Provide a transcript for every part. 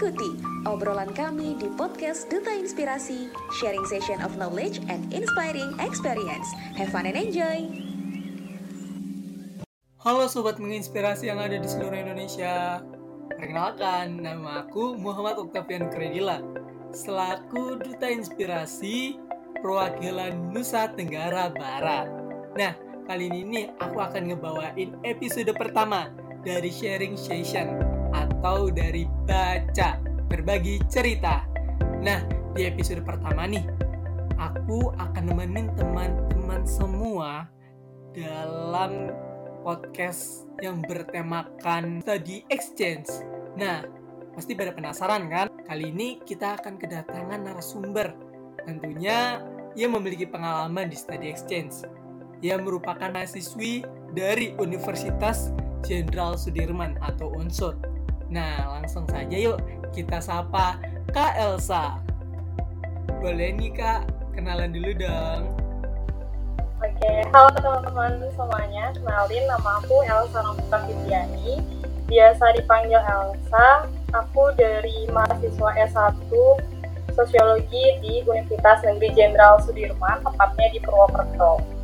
Ikuti obrolan kami di podcast Duta Inspirasi, sharing session of knowledge and inspiring experience. Have fun and enjoy! Halo Sobat Menginspirasi yang ada di seluruh Indonesia Perkenalkan, nama aku Muhammad Oktavian Kredila Selaku Duta Inspirasi Perwakilan Nusa Tenggara Barat Nah, kali ini aku akan ngebawain episode pertama dari sharing session atau dari baca, berbagi cerita. Nah, di episode pertama nih, aku akan nemenin teman-teman semua dalam podcast yang bertemakan study exchange. Nah, pasti pada penasaran kan? Kali ini kita akan kedatangan narasumber. Tentunya ia memiliki pengalaman di study exchange. Ia merupakan mahasiswi dari Universitas Jenderal Sudirman atau UNSUD Nah, langsung saja yuk kita sapa Kak Elsa. Boleh nih Kak, kenalan dulu dong. Oke, halo teman-teman semuanya. Kenalin nama aku Elsa Nomita Fitriani. Biasa dipanggil Elsa. Aku dari mahasiswa S1 Sosiologi di Universitas Negeri Jenderal Sudirman, tepatnya di Purwokerto.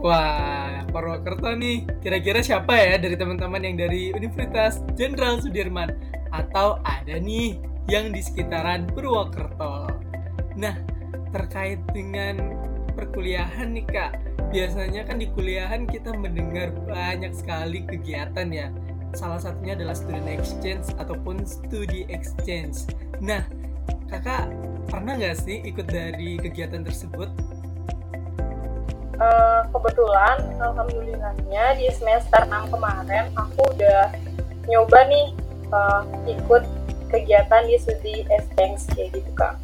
Wah, Purwokerto nih. Kira-kira siapa ya dari teman-teman yang dari Universitas Jenderal Sudirman? Atau ada nih yang di sekitaran Purwokerto? Nah, terkait dengan perkuliahan nih kak, biasanya kan di kuliahan kita mendengar banyak sekali kegiatan ya. Salah satunya adalah student exchange ataupun studi exchange. Nah, kakak pernah nggak sih ikut dari kegiatan tersebut? Uh, kebetulan alhamdulillahnya di semester 6 kemarin aku udah nyoba nih uh, ikut kegiatan di studi exchange kayak gitu kak.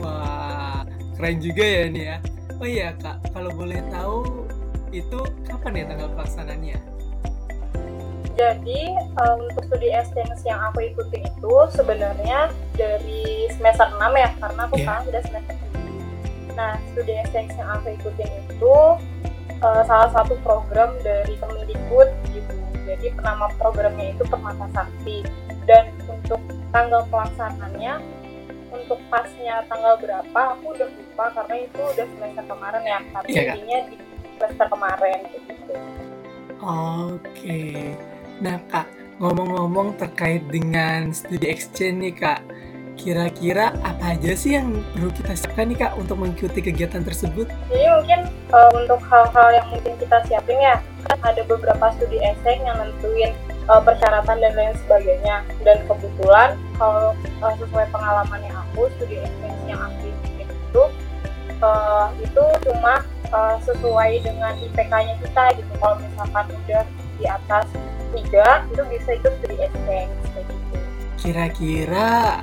Wah, keren juga ya ini ya. Oh iya kak, kalau boleh tahu itu kapan ya tanggal pelaksanaannya? Jadi um, untuk studi exchange yang aku ikuti itu sebenarnya dari semester 6 ya, karena aku yeah. sekarang sudah semester Nah, studi exchange yang aku ikutin itu uh, salah satu program dari Kemendikbud gitu. Jadi nama programnya itu Permata Sakti. Dan untuk tanggal pelaksanaannya, untuk pasnya tanggal berapa aku udah lupa karena itu udah semester kemarin ya. Tapi yeah, intinya di semester kemarin gitu. Oke. Nah kak, ngomong-ngomong terkait dengan studi exchange nih kak, Kira-kira apa aja sih yang perlu kita siapkan nih kak untuk mengikuti kegiatan tersebut? Jadi mungkin uh, untuk hal-hal yang mungkin kita siapin ya, kan ada beberapa studi esai yang nentuin uh, persyaratan dan lain sebagainya. Dan kebetulan kalau uh, sesuai pengalaman yang aku, studi esai yang aku ikutin itu uh, itu cuma uh, sesuai dengan IPK-nya kita gitu. Kalau misalkan udah di atas tiga, itu bisa ikut studi esai gitu. Kira-kira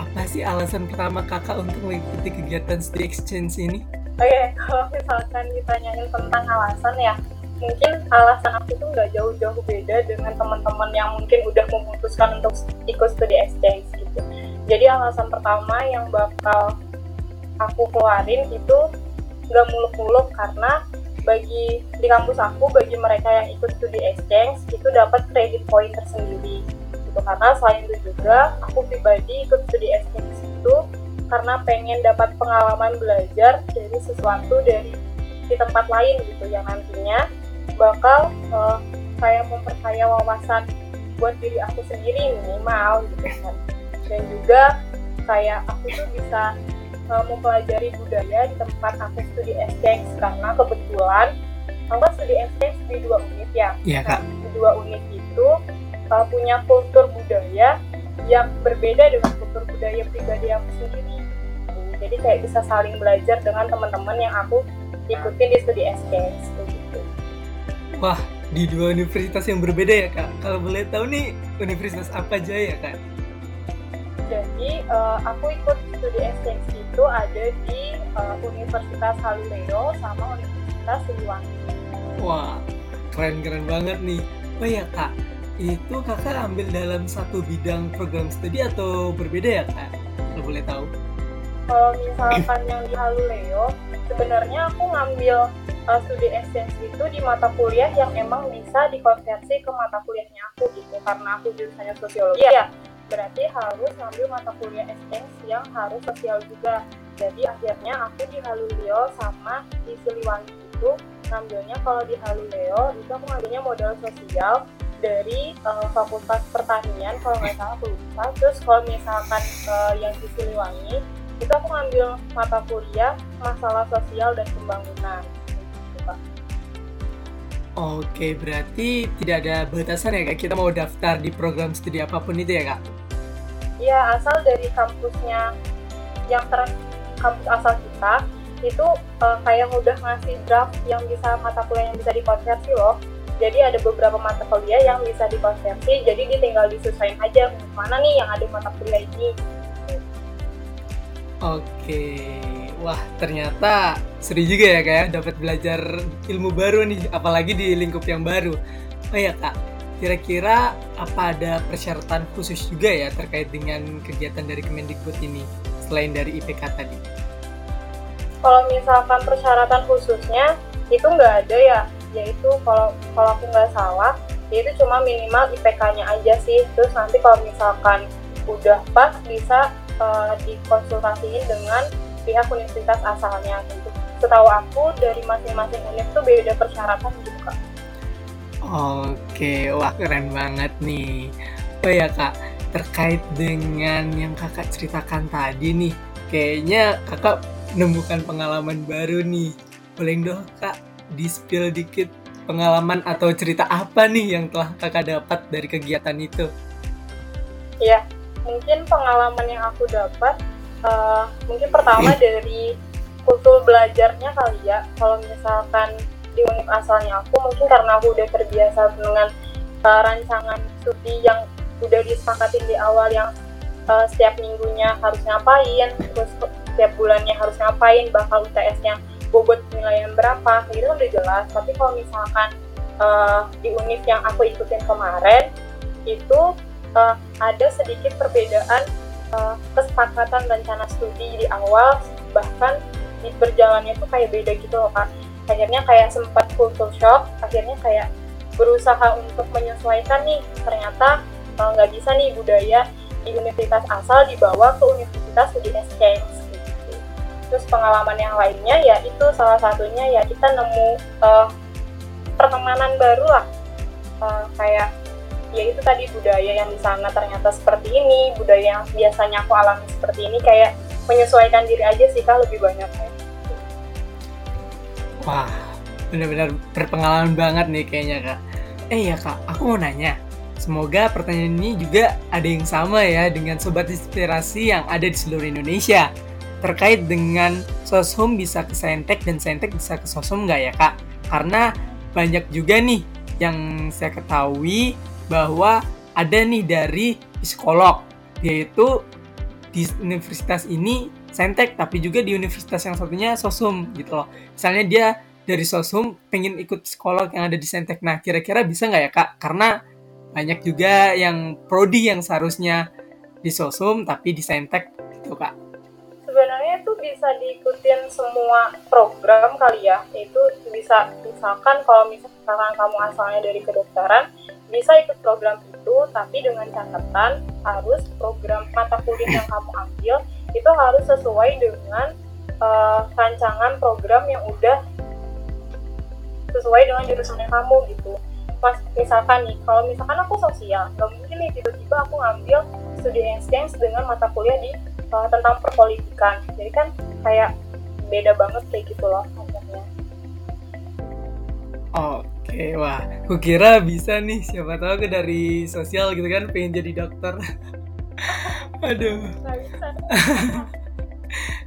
apa sih alasan pertama kakak untuk mengikuti kegiatan studi exchange ini? Oke, okay, kalau misalkan ditanyain tentang alasan ya, mungkin alasan aku tuh nggak jauh-jauh beda dengan teman-teman yang mungkin udah memutuskan untuk ikut studi exchange gitu. Jadi alasan pertama yang bakal aku keluarin itu nggak muluk-muluk karena bagi di kampus aku bagi mereka yang ikut studi exchange itu dapat credit point tersendiri gitu. Karena selain itu juga aku pribadi ikut studi exchange itu karena pengen dapat pengalaman belajar dari sesuatu dari di tempat lain gitu yang nantinya bakal uh, saya memperkaya wawasan buat diri aku sendiri minimal gitu kan. Dan juga kayak aku tuh bisa uh, mempelajari budaya di tempat aku studi exchange karena kebetulan aku studi exchange di dua unit ya. Iya kak. Di dua unit itu uh, punya kultur budaya yang berbeda dengan kultur budaya pribadi aku sendiri. Jadi kayak bisa saling belajar dengan teman-teman yang aku ikutin di studi SKS gitu. Wah, di dua universitas yang berbeda ya kak. Kalau boleh tahu nih universitas apa aja ya kak? Jadi uh, aku ikut studi SKS itu ada di uh, Universitas Haluleo sama Universitas Siliwangi. Wah, keren-keren banget nih. Oh ya kak, itu kakak ambil dalam satu bidang program studi atau berbeda ya kak? Kalau boleh tahu. Kalau misalkan yang di Haluleo, sebenarnya aku ngambil uh, studi exchange itu di mata kuliah yang emang bisa dikonversi ke mata kuliahnya aku gitu karena aku jurusannya sosiologi ya berarti harus ngambil mata kuliah exchange yang harus sosial juga jadi akhirnya aku di Haluleo sama di Siliwangi itu ngambilnya kalau di Haluleo itu aku ngambilnya modal sosial dari uh, Fakultas Pertanian kalau nggak salah aku lupa terus kalau misalkan uh, yang di Siliwangi itu aku ngambil mata kuliah masalah sosial dan pembangunan Oke, berarti tidak ada batasan ya kak? Kita mau daftar di program studi apa pun itu ya kak? Iya, asal dari kampusnya yang ter kampus asal kita itu uh, kayak udah ngasih draft yang bisa mata kuliah yang bisa dikonversi loh. Jadi ada beberapa mata kuliah yang bisa dikonversi, jadi ditinggal disesuaikan aja mana nih yang ada mata kuliah ini. Oke, wah ternyata seru juga ya kayak dapat belajar ilmu baru nih, apalagi di lingkup yang baru. Oh ya kak, kira-kira apa ada persyaratan khusus juga ya terkait dengan kegiatan dari Kemendikbud ini selain dari IPK tadi? Kalau misalkan persyaratan khususnya itu nggak ada ya, yaitu kalau kalau aku nggak salah, itu cuma minimal IPK-nya aja sih. Terus nanti kalau misalkan udah pas bisa uh, dikonsultasiin dengan pihak universitas asalnya gitu. Setahu aku dari masing-masing univ tuh beda persyaratan gitu kak. Oke, wah keren banget nih. Oh ya kak, terkait dengan yang kakak ceritakan tadi nih, kayaknya kakak menemukan pengalaman baru nih. Boleh dong kak, di-spill dikit pengalaman atau cerita apa nih yang telah kakak dapat dari kegiatan itu? Iya, mungkin pengalaman yang aku dapat uh, mungkin pertama dari kultur belajarnya kali ya kalau misalkan di univ asalnya aku mungkin karena aku udah terbiasa dengan uh, rancangan studi yang udah disepakatin di awal yang uh, setiap minggunya harus ngapain terus setiap bulannya harus ngapain bakal UTS-nya bobot nilai yang berapa? Gitu kan udah jelas. Tapi kalau misalkan uh, di univ yang aku ikutin kemarin itu uh, ada sedikit perbedaan uh, kesepakatan rencana studi di awal bahkan di berjalannya tuh kayak beda gitu loh kan akhirnya kayak sempat culture shock akhirnya kayak berusaha untuk menyesuaikan nih. Ternyata nggak uh, bisa nih budaya di universitas asal dibawa ke universitas terus pengalaman yang lainnya ya itu salah satunya ya kita nemu uh, pertemanan baru lah. Uh, kayak ya itu tadi budaya yang di sana ternyata seperti ini budaya yang biasanya aku alami seperti ini kayak menyesuaikan diri aja sih kak lebih banyak. Wah benar-benar berpengalaman banget nih kayaknya kak. Eh ya kak aku mau nanya. Semoga pertanyaan ini juga ada yang sama ya dengan sobat inspirasi yang ada di seluruh Indonesia. Terkait dengan Soshum bisa ke Saintek dan Saintek bisa ke Soshum nggak ya kak? Karena banyak juga nih yang saya ketahui bahwa ada nih dari psikolog yaitu di universitas ini Sentek tapi juga di universitas yang satunya Sosum gitu loh. Misalnya dia dari Sosum pengen ikut psikolog yang ada di Sentek. Nah, kira-kira bisa nggak ya Kak? Karena banyak juga yang prodi yang seharusnya di Sosum tapi di Sentek gitu Kak. Bisa diikutin semua program kali ya. Itu bisa misalkan kalau misalkan kamu asalnya dari kedokteran, bisa ikut program itu tapi dengan catatan harus program mata kuliah yang kamu ambil itu harus sesuai dengan uh, rancangan program yang udah sesuai dengan jurusannya kamu gitu pas misalkan nih kalau misalkan aku sosial nggak mungkin nih tiba-tiba aku ngambil studi exchange dengan mata kuliah di uh, tentang perpolitikan jadi kan kayak beda banget kayak gitu loh Oke, wah, kukira bisa nih. Siapa tahu aku dari sosial gitu kan, pengen jadi dokter. Aduh.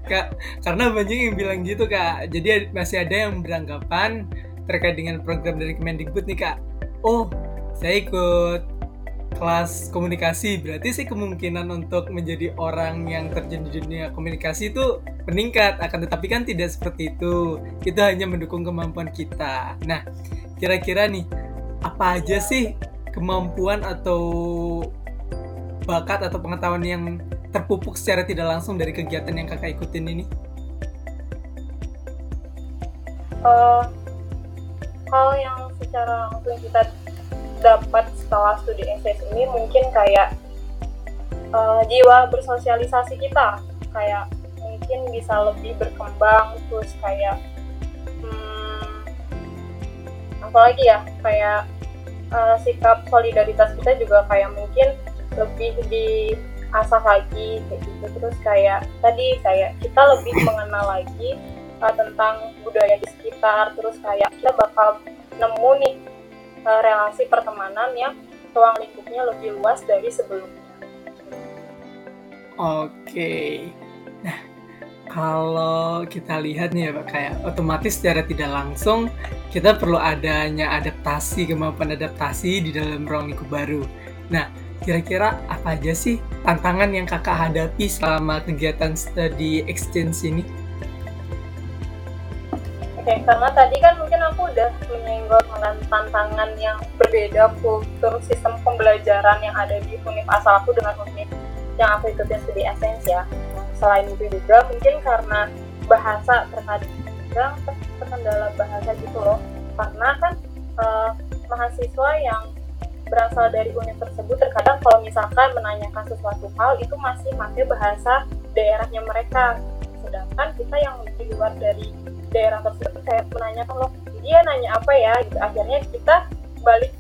kak, karena banyak yang bilang gitu kak. Jadi masih ada yang beranggapan terkait dengan program dari Kemendikbud nih kak. Oh, saya ikut kelas komunikasi. Berarti sih kemungkinan untuk menjadi orang yang terjun di dunia komunikasi itu meningkat. Akan tetapi kan tidak seperti itu. Itu hanya mendukung kemampuan kita. Nah kira-kira nih apa aja sih kemampuan atau bakat atau pengetahuan yang terpupuk secara tidak langsung dari kegiatan yang kakak ikutin ini? Uh, hal yang secara langsung kita dapat setelah studi SS ini mungkin kayak uh, jiwa bersosialisasi kita. Kayak mungkin bisa lebih berkembang terus kayak hmm, apalagi ya? Kayak uh, sikap solidaritas kita juga kayak mungkin lebih diasah lagi kayak gitu. Terus kayak tadi kayak kita lebih mengenal lagi uh, tentang budaya di sekitar. Terus kayak kita bakal nemu nih uh, relasi pertemanan yang ruang lingkupnya lebih luas dari sebelumnya. Oke, nah kalau kita lihat nih ya Pak, kayak otomatis secara tidak langsung kita perlu adanya adaptasi, kemampuan adaptasi di dalam ruang lingkup baru. Nah, kira-kira apa aja sih tantangan yang kakak hadapi selama kegiatan studi exchange ini? Oke, karena tadi kan mungkin aku udah menyinggung dengan tantangan yang berbeda kultur sistem pembelajaran yang ada di univ asal aku dengan univ yang aku ikutin studi esensi ya. Selain itu juga mungkin karena bahasa terkadang terkendala bahasa gitu loh. Karena kan uh, mahasiswa yang berasal dari univ tersebut terkadang kalau misalkan menanyakan sesuatu hal itu masih pakai bahasa daerahnya mereka. Sedangkan kita yang di luar dari daerah tersebut kayak menanyakan loh dia nanya apa ya gitu. Akhirnya kita balik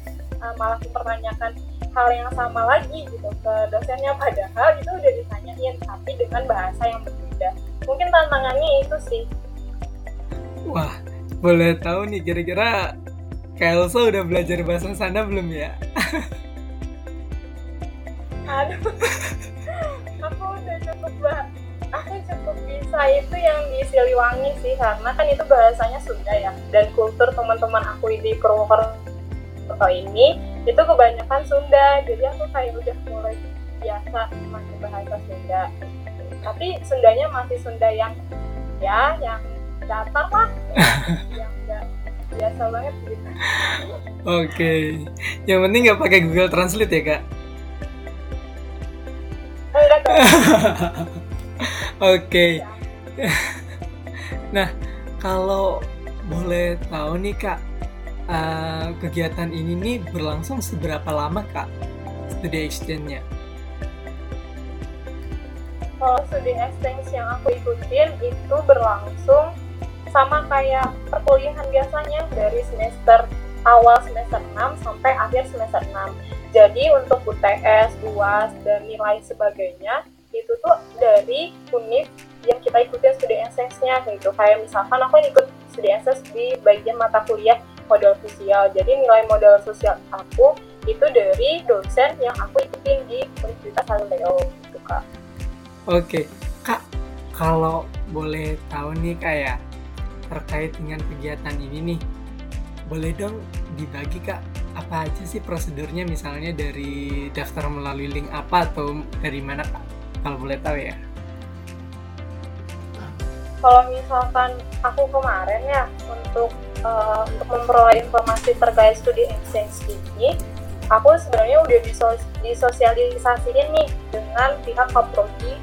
uh, malah mempertanyakan hal yang sama lagi gitu. Ke dosennya padahal itu udah ditanyain tapi dengan bahasa yang berbeda. Mungkin tantangannya itu sih. Wah boleh tahu nih kira-kira Kelso udah belajar bahasa sana belum ya? Aduh, cukup bisa itu yang di Siliwangi sih karena kan itu bahasanya Sunda ya. Dan kultur teman-teman aku di Purwokerto ini itu kebanyakan Sunda. Jadi aku kayak udah mulai biasa pakai bahasa Sunda. Tapi Sundanya masih Sunda yang ya yang datar lah. Yang enggak biasa banget gitu. Oke. Okay. yang penting nggak pakai Google Translate ya kak? Oke. nah, kalau boleh tahu nih kak, uh, kegiatan ini nih berlangsung seberapa lama kak studi exchange-nya? Kalau studi exchange yang aku ikutin itu berlangsung sama kayak perkuliahan biasanya dari semester awal semester 6 sampai akhir semester 6. Jadi untuk UTS, UAS, dan nilai sebagainya itu tuh dari univ yang kita ikutin studi essence-nya gitu. Kayak misalkan aku ikut studi essence di bagian mata kuliah modal sosial. Jadi nilai modal sosial aku itu dari dosen yang aku ikutin di Universitas Galileo gitu kak. Oke. Kak kalau boleh tahu nih kayak terkait dengan kegiatan ini nih boleh dong dibagi kak apa aja sih prosedurnya? Misalnya dari daftar melalui link apa atau dari mana kak? Kalau boleh tahu ya kalau misalkan aku kemarin ya untuk uh, untuk memperoleh informasi terkait studi exchange ini aku sebenarnya udah disos disosialisasiin nih dengan pihak kaprodi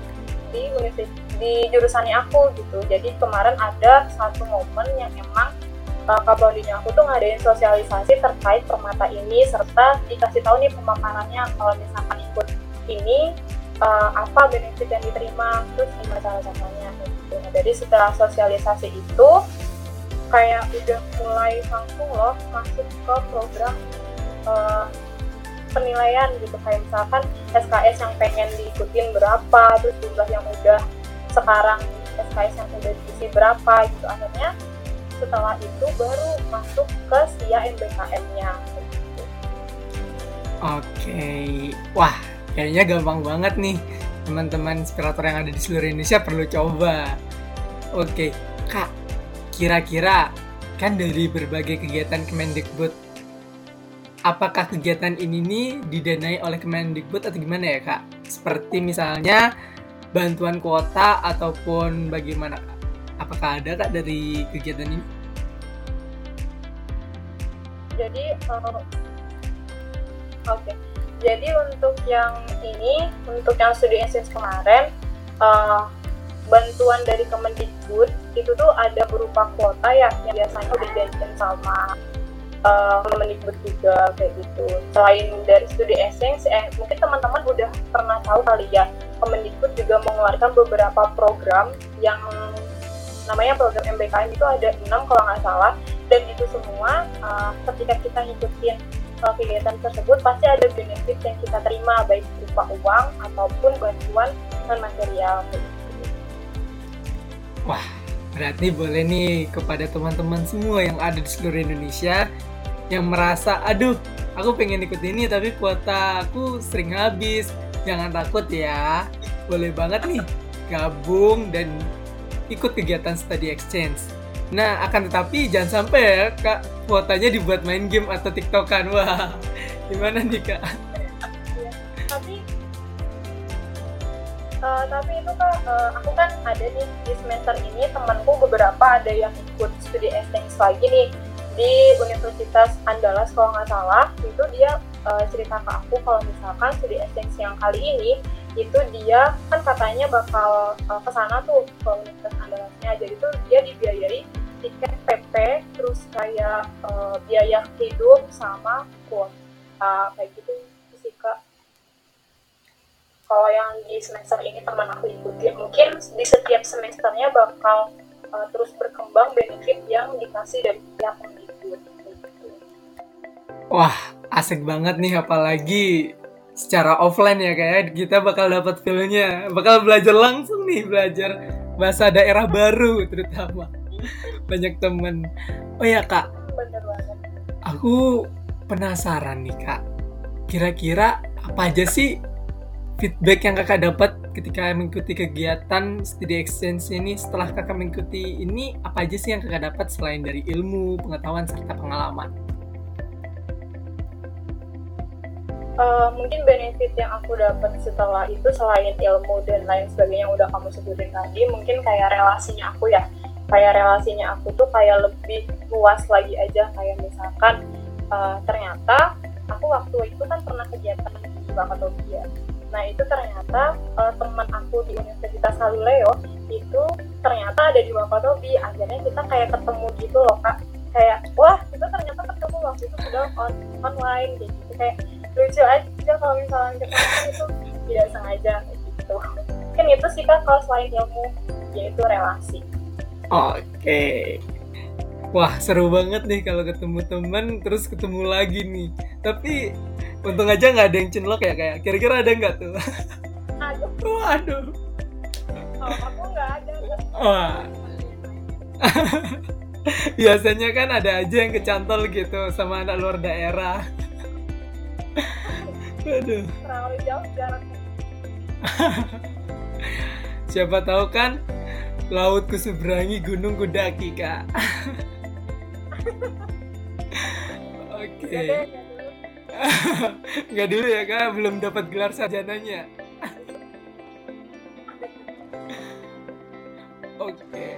di universitas di jurusannya aku gitu. Jadi kemarin ada satu momen yang emang uh, kaprodinya aku tuh ngadain sosialisasi terkait permata ini serta dikasih tahu nih pemaparannya kalau misalkan ikut ini uh, apa benefit yang diterima terus gimana cara caranya gitu. Nah, jadi setelah sosialisasi itu kayak udah mulai langsung loh masuk ke program uh, penilaian gitu kayak misalkan SKS yang pengen diikutin berapa terus jumlah yang udah sekarang SKS yang udah diisi berapa gitu akhirnya setelah itu baru masuk ke SIA MBKM-nya. Oke, wah kayaknya gampang banget nih teman-teman inspirator yang ada di seluruh Indonesia perlu coba. Oke, Kak, kira-kira kan dari berbagai kegiatan Kemendikbud, apakah kegiatan ini nih didanai oleh Kemendikbud atau gimana ya Kak? Seperti misalnya bantuan kuota ataupun bagaimana Kak? Apakah ada Kak dari kegiatan ini? Jadi, uh, oke. Okay jadi untuk yang ini untuk yang studi essence kemarin uh, bantuan dari Kemendikbud itu tuh ada berupa kuota ya yang biasanya udah sama uh, Kemendikbud juga kayak gitu. Selain dari studi exchange, eh mungkin teman-teman udah pernah tahu kali ya, Kemendikbud juga mengeluarkan beberapa program yang namanya program MBKM itu ada enam kalau nggak salah dan itu semua uh, ketika kita ngikutin kegiatan tersebut pasti ada benefit yang kita terima baik berupa uang ataupun bantuan non material. Wah, berarti boleh nih kepada teman-teman semua yang ada di seluruh Indonesia yang merasa, aduh, aku pengen ikut ini tapi kuota aku sering habis. Jangan takut ya, boleh banget nih gabung dan ikut kegiatan study exchange. Nah, akan tetapi jangan sampai ya, Kak, kuotanya dibuat main game atau tiktokan. Wah, gimana nih, Kak? Tapi uh, tapi itu kak uh, aku kan ada nih di semester ini temanku beberapa ada yang ikut studi exchange lagi nih di Universitas Andalas kalau nggak salah itu dia uh, cerita ke aku kalau misalkan studi exchange yang kali ini itu dia kan katanya bakal uh, ke sana tuh ke Universitas Andalasnya jadi tuh dia dibiayai tiket PP terus kayak uh, biaya hidup sama kuota kayak gitu sih kak. Kalau yang di semester ini teman aku ikutin mungkin di setiap semesternya bakal uh, terus berkembang benefit yang dikasih dari pihak Wah, asik banget nih apalagi secara offline ya kayak kita bakal dapat feelnya, bakal belajar langsung nih belajar bahasa daerah baru terutama banyak temen. Oh ya kak, aku penasaran nih kak, kira-kira apa aja sih feedback yang kakak dapat ketika mengikuti kegiatan studi exchange ini? Setelah kakak mengikuti ini apa aja sih yang kakak dapat selain dari ilmu, pengetahuan serta pengalaman? uh, mungkin benefit yang aku dapat setelah itu selain ilmu dan lain sebagainya yang udah kamu sebutin tadi mungkin kayak relasinya aku ya kayak relasinya aku tuh kayak lebih luas lagi aja. Kayak misalkan uh, ternyata aku waktu itu kan pernah kegiatan di Bakatopia. Nah itu ternyata uh, teman aku di Universitas Galileo itu ternyata ada di Wakatobi. Akhirnya kita kayak ketemu gitu loh kak. Kayak wah kita ternyata ketemu waktu itu sudah on online. Gitu. Kayak lucu aja kalau misalnya kita itu tidak sengaja gitu. Kan itu sih kan kalau selain ilmu yaitu relasi oke okay. Wah seru banget nih kalau ketemu teman terus ketemu lagi nih. Tapi untung aja nggak ada yang cinlok ya kayak. Kira-kira ada nggak tuh? Aduh. Waduh. Oh, aku nggak ada. Wah. Biasanya kan ada aja yang kecantol gitu sama anak luar daerah. Aduh. Terlalu jauh jaraknya. Siapa tahu kan laut ku seberangi gunung ku daki kak. Oke. Okay. Nggak dulu ya kak, belum dapat gelar sarjananya. Oke. Okay.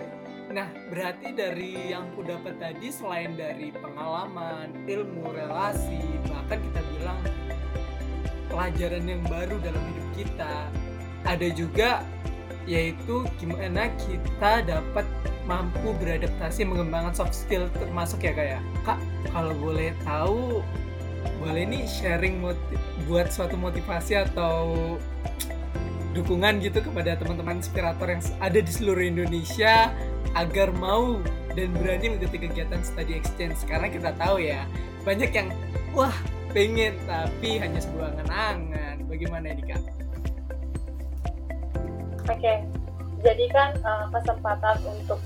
Nah, berarti dari yang ku dapat tadi selain dari pengalaman, ilmu, relasi, bahkan kita bilang pelajaran yang baru dalam hidup kita ada juga yaitu gimana kita dapat mampu beradaptasi mengembangkan soft skill termasuk ya kayak kak kalau boleh tahu boleh nih sharing buat suatu motivasi atau dukungan gitu kepada teman-teman inspirator yang ada di seluruh Indonesia agar mau dan berani mengikuti kegiatan study exchange. Karena kita tahu ya banyak yang wah pengen tapi hanya sebuah angan-angan. Bagaimana ini kak? Oke, okay. jadi kan uh, kesempatan untuk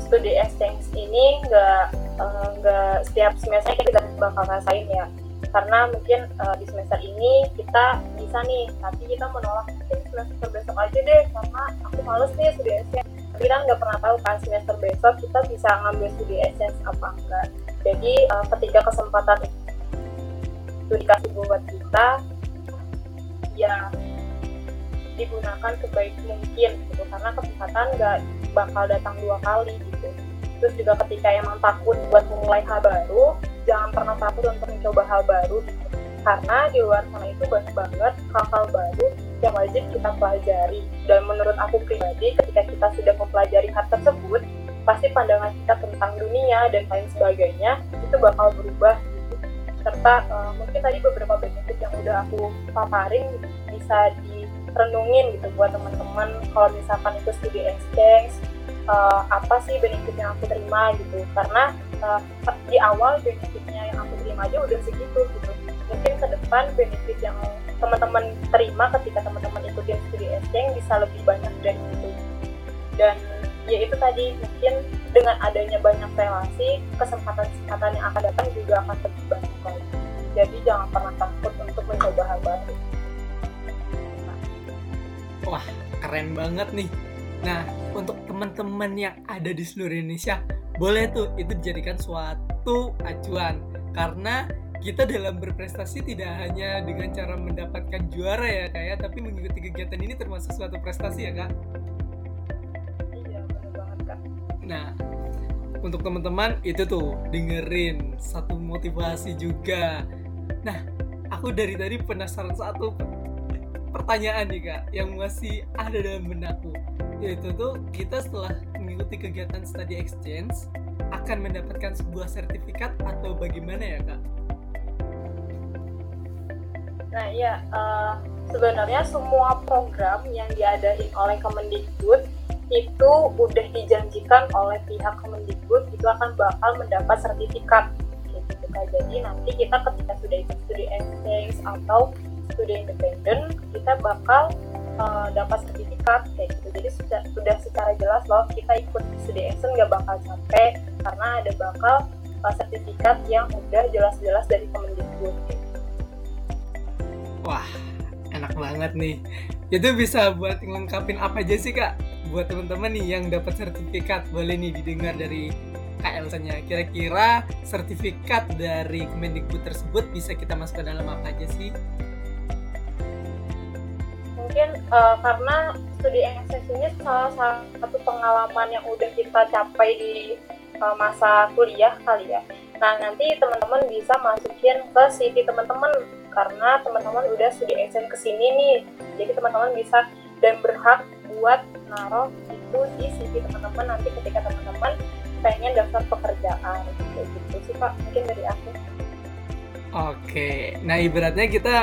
studi exchange ini nggak uh, nggak setiap semester kita bakal rasain ya. Karena mungkin uh, di semester ini kita bisa nih tapi kita menolak mungkin semester besok aja deh karena aku males nih studi exchange. Tapi kan nggak pernah tahu kan semester besok kita bisa ngambil studi exchange apa enggak. Jadi uh, ketika kesempatan itu dikasih buat kita ya digunakan sebaik mungkin gitu. Karena kesempatan nggak bakal datang dua kali gitu. Terus juga ketika emang takut buat memulai hal baru jangan pernah takut untuk mencoba hal baru gitu. Karena di luar sana itu banyak banget hal-hal baru yang wajib kita pelajari. Dan menurut aku pribadi ketika kita sudah mempelajari hal tersebut pasti pandangan kita tentang dunia dan lain sebagainya itu bakal berubah gitu. serta uh, mungkin tadi beberapa benefit yang udah aku paparin bisa direnungin gitu buat teman-teman. Kalau misalkan itu studi exchange uh, apa sih benefit yang aku terima gitu. Karena uh, di awal benefitnya yang aku terima aja udah segitu gitu. Mungkin ke depan benefit yang teman-teman terima ketika teman-teman ikutin studi exchange bisa lebih banyak dari itu dan ya itu tadi mungkin dengan adanya banyak relasi kesempatan-kesempatan yang akan datang juga akan lebih banyak jadi jangan pernah takut untuk mencoba hal baru wah keren banget nih. Nah untuk teman-teman yang ada di seluruh Indonesia boleh tuh itu dijadikan suatu acuan. Karena kita dalam berprestasi tidak hanya dengan cara mendapatkan juara ya kak ya tapi mengikuti kegiatan ini termasuk suatu prestasi ya kak. Nah, untuk teman-teman itu tuh dengerin satu motivasi juga. Nah, aku dari tadi penasaran satu pertanyaan nih kak yang masih ada dalam benakku yaitu tuh kita setelah mengikuti kegiatan study exchange akan mendapatkan sebuah sertifikat atau bagaimana ya kak? Nah ya uh, sebenarnya semua program yang diadain oleh Kemendikbud itu udah dijanjikan oleh pihak Kemendikbud itu akan bakal mendapat sertifikat gitu. Jadi nanti kita ketika sudah ikut studi exchange atau studi independen kita bakal uh, dapat sertifikat kayak gitu. Jadi sudah, sudah secara jelas loh kita ikut studi exchange nggak bakal capek karena ada bakal uh, sertifikat yang udah jelas-jelas dari Kemendikbud. Wah, enak banget nih. Itu bisa buat ngelengkapin apa aja sih kak? buat teman-teman nih yang dapat sertifikat boleh nih didengar dari Kak Elsa-nya. Kira-kira sertifikat dari Kemendikbud tersebut bisa kita masuk ke dalam apa aja sih? Mungkin uh, karena studi NSS ini salah satu pengalaman yang udah kita capai di uh, masa kuliah kali ya. Nah nanti teman-teman bisa masukin ke CV teman-teman karena teman-teman udah studi SN ke sini nih. Jadi teman-teman bisa dan berhak buat naruh itu di CV teman-teman nanti ketika teman-teman pengen daftar pekerjaan kayak gitu sih pak mungkin dari aku oke nah ibaratnya kita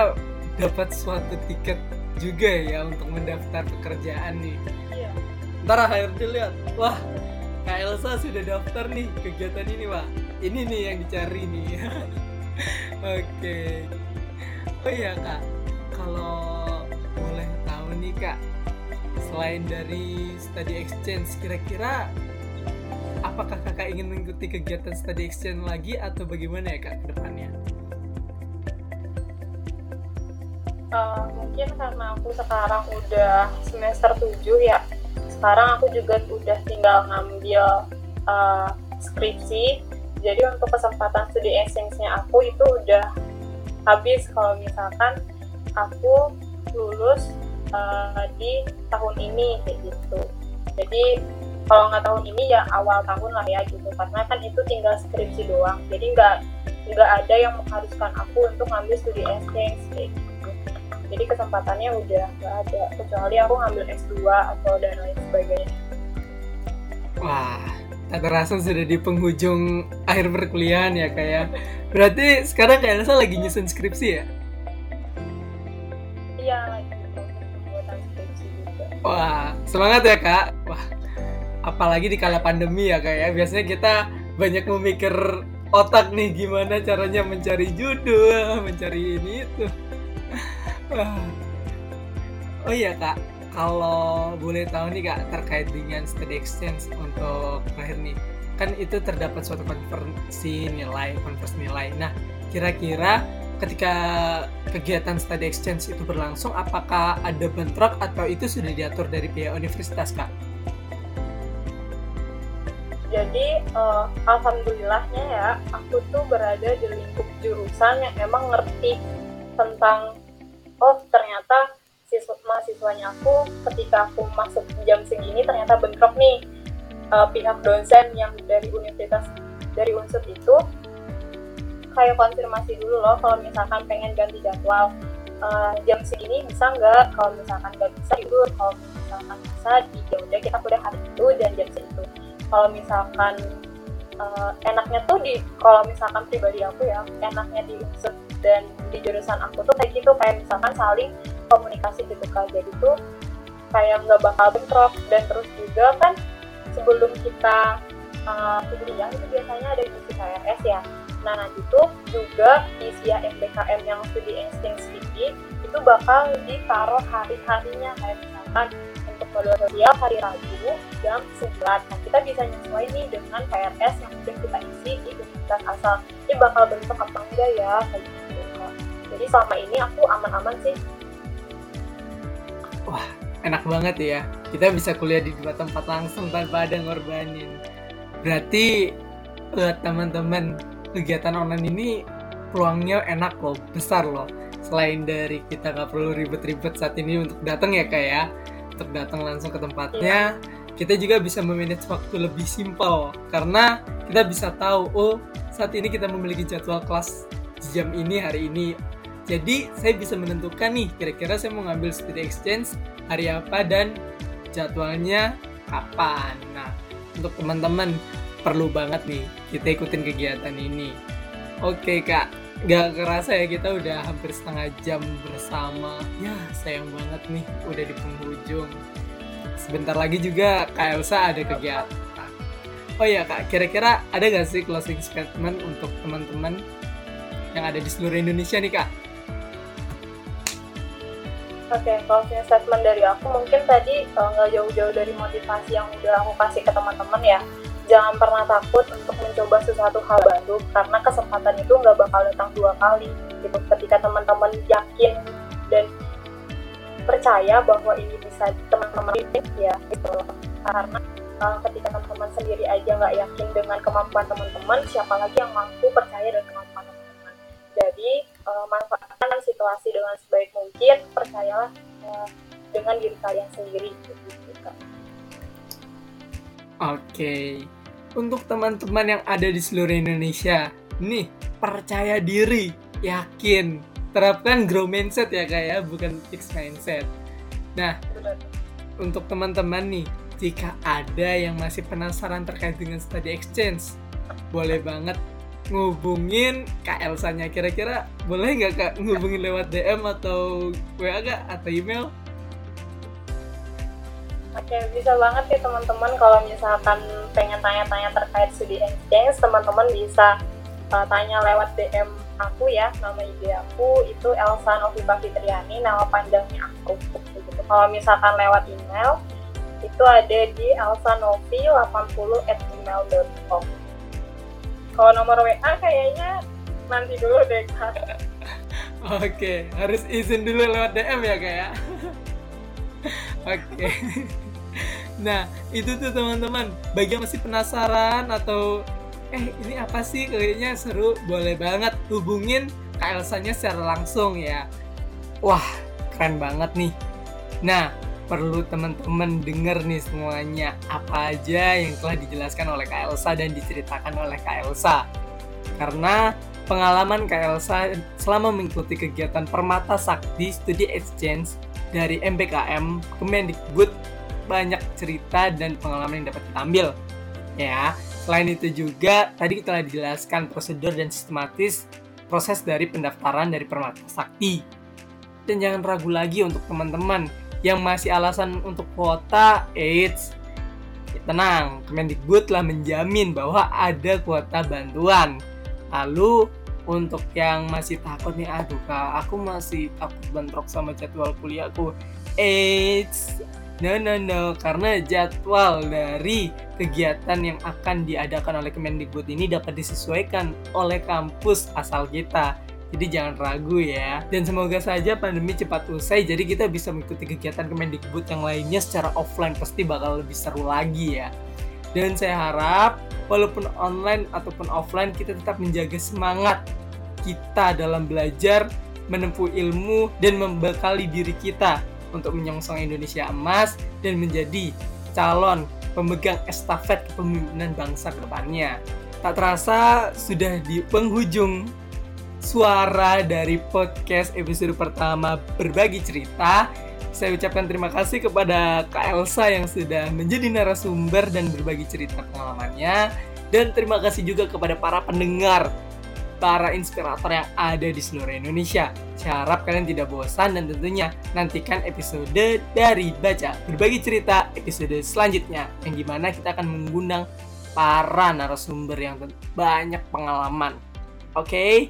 dapat suatu tiket juga ya untuk mendaftar pekerjaan nih. Iya. Ntar akhir dilihat wah Kak Elsa sudah daftar nih kegiatan ini pak. Ini nih yang dicari nih. Oke. Oh iya kak. Kalau boleh tahu nih kak selain dari study exchange kira-kira apakah kakak ingin mengikuti kegiatan study exchange lagi atau bagaimana ya kak ke Uh, mungkin karena aku sekarang udah semester 7 ya sekarang aku juga udah tinggal ngambil uh, skripsi. Jadi untuk kesempatan studi exchange-nya aku itu udah habis. Kalau misalkan aku lulus uh, di tahun ini kayak gitu. Jadi kalau nggak tahun ini ya awal tahun lah ya gitu. Karena kan itu tinggal skripsi doang. Jadi nggak nggak ada yang mengharuskan aku untuk ngambil studi exchange kayak gitu jadi kesempatannya udah nggak ada kecuali aku ngambil S2 atau dan lain sebagainya wah tak terasa sudah di penghujung akhir perkuliahan ya kayak ya. berarti sekarang kayak Elsa lagi nyusun skripsi ya Wah, semangat ya kak. Wah, apalagi di kala pandemi ya kak ya. Biasanya kita banyak memikir otak nih gimana caranya mencari judul, mencari ini itu. Oh iya kak, kalau boleh tahu nih kak terkait dengan study exchange untuk terakhir nih, kan itu terdapat suatu konversi nilai, konversi nilai. Nah, kira-kira ketika kegiatan study exchange itu berlangsung apakah ada bentrok atau itu sudah diatur dari pihak universitas kak? Jadi uh, alhamdulillahnya ya aku tuh berada di lingkup jurusan yang emang ngerti tentang oh ternyata siswa mahasiswanya aku ketika aku masuk jam segini ternyata bentrok nih uh, pihak dosen yang dari universitas dari unsur itu kayak konfirmasi dulu loh kalau misalkan pengen ganti jadwal. Uh, jam segini bisa nggak? Kalau misalkan nggak bisa itu kalau misalkan bisa di ya udah kita udah hari itu dan jam segitu kalau misalkan uh, enaknya tuh di kalau misalkan pribadi aku ya enaknya di unsur dan di jurusan aku tuh kayak gitu kayak misalkan saling komunikasi gitu kan jadi tuh kayak nggak bakal bentrok. Dan terus juga kan sebelum kita uh, kuliah itu biasanya ada isi KRS ya. Nah nanti tuh juga di SIA MBKM yang studi exchange sedikit itu bakal ditaruh hari-harinya. Kayak misalkan untuk modul sosial hari Rabu jam 9 nah kita bisa nyesuaiin nih dengan KRS yang udah kita isi di universitas asal ini bakal bentuk apa enggak ya? Kayak gitu jadi selama ini aku aman-aman sih. Wah enak banget ya. Kita bisa kuliah di dua tempat langsung tanpa ada ngorbanin. Berarti buat teman-teman kegiatan online ini peluangnya enak loh besar loh. Selain dari kita nggak perlu ribet-ribet saat ini untuk datang ya kayak ya. Untuk datang langsung ke tempatnya iya. kita juga bisa memanage waktu lebih simpel. Karena kita bisa tahu oh saat ini kita memiliki jadwal kelas jam ini hari ini jadi saya bisa menentukan nih kira-kira saya mau ngambil studi exchange hari apa dan jadwalnya kapan. Nah, untuk teman-teman perlu banget nih kita ikutin kegiatan ini. Oke kak, gak kerasa ya kita udah hampir setengah jam bersama. Ya sayang banget nih udah di penghujung. Sebentar lagi juga Kak Elsa ada kegiatan. Oh iya kak, kira-kira ada gak sih closing statement untuk teman-teman yang ada di seluruh Indonesia nih kak? Oke, okay, closing statement dari aku mungkin tadi eh, nggak uh, jauh-jauh dari motivasi yang udah aku kasih ke teman-teman ya. Jangan pernah takut untuk mencoba sesuatu hal baru karena kesempatan itu nggak bakal datang dua kali. Gitu. Ketika teman-teman yakin dan percaya bahwa ini bisa teman-teman ya gitu. Karena uh, ketika teman-teman sendiri aja nggak yakin dengan kemampuan teman-teman, siapa lagi yang mampu percaya dengan kemampuan teman-teman. Jadi uh, manfaatkan situasi dengan sebaik mungkin percayalah uh, dengan diri kalian sendiri gitu Oke, okay. untuk teman-teman yang ada di seluruh Indonesia, nih percaya diri, yakin, terapkan grow mindset ya kayak ya, bukan fix mindset. Nah, untuk teman-teman nih, jika ada yang masih penasaran terkait dengan study exchange, boleh banget ngubungin Kak Elsanya. Kira-kira boleh nggak Kak ngubungin lewat DM atau WA gak atau email? Oke, bisa banget ya teman-teman. Kalau misalkan pengen tanya-tanya terkait studi exchange, teman-teman bisa uh, tanya lewat DM aku ya, nama IG aku itu Elsa Novita Fitriani, nama panjangnya aku. Kalau misalkan lewat email, itu ada di elsanovi80 at kalau nomor WA kayaknya nanti dulu deh kak Oke, harus izin dulu lewat DM ya kak ya. Oke. Nah, itu tuh teman-teman. Bagi yang masih penasaran atau eh ini apa sih kayaknya seru, boleh banget hubungin Kak Elsanya secara langsung ya. Wah, keren banget nih. Nah, perlu teman-teman denger nih semuanya apa aja yang telah dijelaskan oleh Kak Elsa dan diceritakan oleh Kak Elsa. Karena pengalaman Kak Elsa selama mengikuti kegiatan Permata Sakti Studi Exchange dari MBKM Kemendikbud banyak cerita dan pengalaman yang dapat kita ambil. Ya, selain itu juga tadi telah dijelaskan prosedur dan sistematis proses dari pendaftaran dari Permata Sakti. Dan jangan ragu lagi untuk teman-teman yang masih alasan untuk kuota AIDS ya, tenang Kemendikbud telah menjamin bahwa ada kuota bantuan lalu untuk yang masih takut nih aduh kak aku masih takut bentrok sama jadwal kuliahku AIDS No, no, no, karena jadwal dari kegiatan yang akan diadakan oleh Kemendikbud ini dapat disesuaikan oleh kampus asal kita. Jadi jangan ragu ya. Dan semoga saja pandemi cepat usai jadi kita bisa mengikuti kegiatan Kemendikbud yang lainnya secara offline pasti bakal lebih seru lagi ya. Dan saya harap walaupun online ataupun offline kita tetap menjaga semangat kita dalam belajar, menempuh ilmu dan membekali diri kita untuk menyongsong Indonesia emas dan menjadi calon pemegang estafet kepemimpinan bangsa ke depannya. Tak terasa sudah di penghujung suara dari podcast episode pertama berbagi cerita Saya ucapkan terima kasih kepada Kak Elsa yang sudah menjadi narasumber dan berbagi cerita pengalamannya. Dan terima kasih juga kepada para pendengar, para inspirator yang ada di seluruh Indonesia. Saya harap kalian tidak bosan dan tentunya nantikan episode dari Baca Berbagi Cerita episode selanjutnya. Yang di mana kita akan mengundang para narasumber yang banyak pengalaman. Oke,